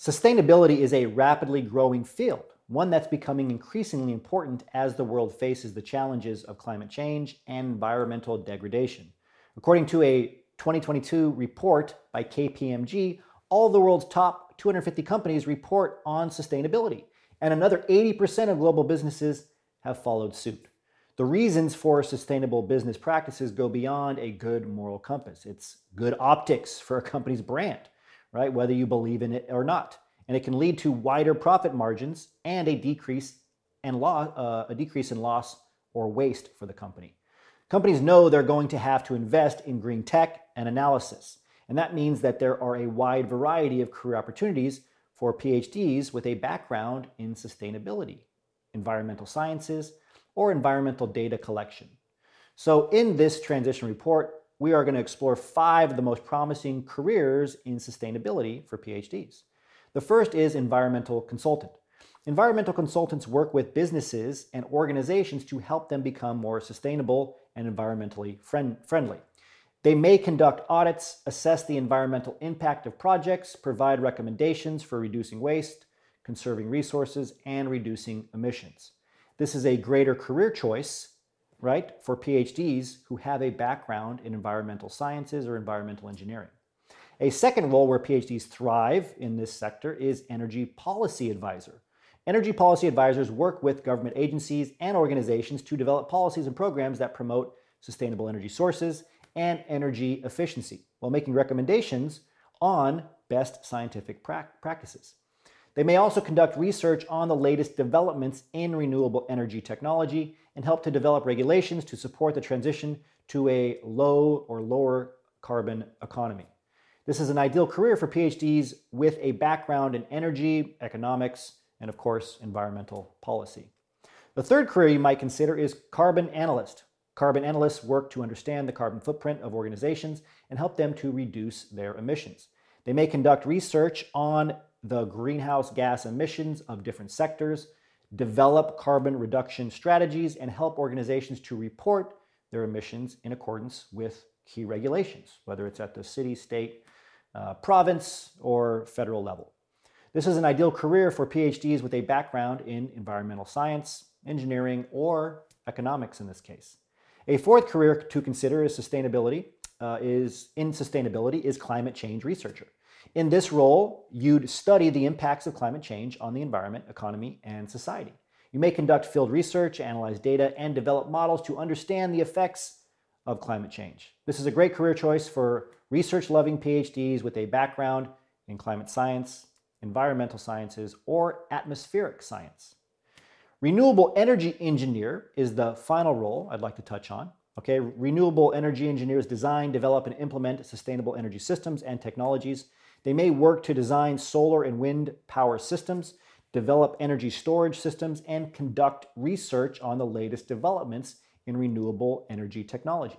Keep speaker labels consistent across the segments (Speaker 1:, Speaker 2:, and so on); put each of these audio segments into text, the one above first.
Speaker 1: Sustainability is a rapidly growing field, one that's becoming increasingly important as the world faces the challenges of climate change and environmental degradation. According to a 2022 report by KPMG, all the world's top 250 companies report on sustainability, and another 80% of global businesses have followed suit. The reasons for sustainable business practices go beyond a good moral compass. It's good optics for a company's brand right? Whether you believe in it or not. And it can lead to wider profit margins and a decrease and loss, uh, a decrease in loss or waste for the company. Companies know they're going to have to invest in green tech and analysis. And that means that there are a wide variety of career opportunities for PhDs with a background in sustainability, environmental sciences, or environmental data collection. So, in this transition report, we are going to explore five of the most promising careers in sustainability for PhDs. The first is environmental consultant. Environmental consultants work with businesses and organizations to help them become more sustainable and environmentally friend- friendly. They may conduct audits, assess the environmental impact of projects, provide recommendations for reducing waste, conserving resources, and reducing emissions. This is a greater career choice right, for PhDs who have a background in environmental sciences or environmental engineering. A second role where PhDs thrive in this sector is energy policy advisor. Energy policy advisors work with government agencies and organizations to develop policies and programs that promote sustainable energy sources and energy efficiency while making recommendations on best scientific pra- practices. They may also conduct research on the latest developments in renewable energy technology and help to develop regulations to support the transition to a low or lower carbon economy. This is an ideal career for PhDs with a background in energy, economics, and of course, environmental policy. The third career you might consider is carbon analyst. Carbon analysts work to understand the carbon footprint of organizations and help them to reduce their emissions. They may conduct research on the greenhouse gas emissions of different sectors, develop carbon reduction strategies, and help organizations to report their emissions in accordance with key regulations, whether it's at the city, state, uh, province, or federal level. This is an ideal career for PhDs with a background in environmental science, engineering, or economics in this case. A fourth career to consider is sustainability. Uh, is in sustainability is climate change researcher. In this role, you'd study the impacts of climate change on the environment, economy, and society. You may conduct field research, analyze data, and develop models to understand the effects of climate change. This is a great career choice for research loving PhDs with a background in climate science, environmental sciences, or atmospheric science. Renewable energy engineer is the final role I'd like to touch on. Okay, renewable energy engineers design, develop, and implement sustainable energy systems and technologies they may work to design solar and wind power systems, develop energy storage systems, and conduct research on the latest developments in renewable energy technology.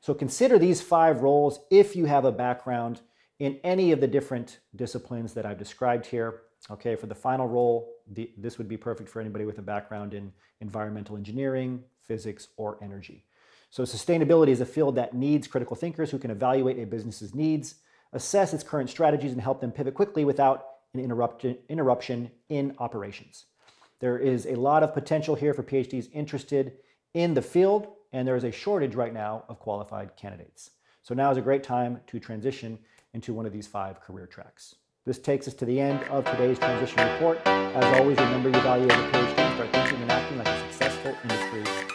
Speaker 1: So consider these five roles if you have a background in any of the different disciplines that I've described here. Okay, for the final role, the, this would be perfect for anybody with a background in environmental engineering, physics, or energy. So, sustainability is a field that needs critical thinkers who can evaluate a business's needs, assess its current strategies, and help them pivot quickly without an interruption in operations. There is a lot of potential here for PhDs interested in the field, and there is a shortage right now of qualified candidates. So now is a great time to transition into one of these five career tracks. This takes us to the end of today's transition report. As always, remember you value as a PhD start thinking and acting like a successful industry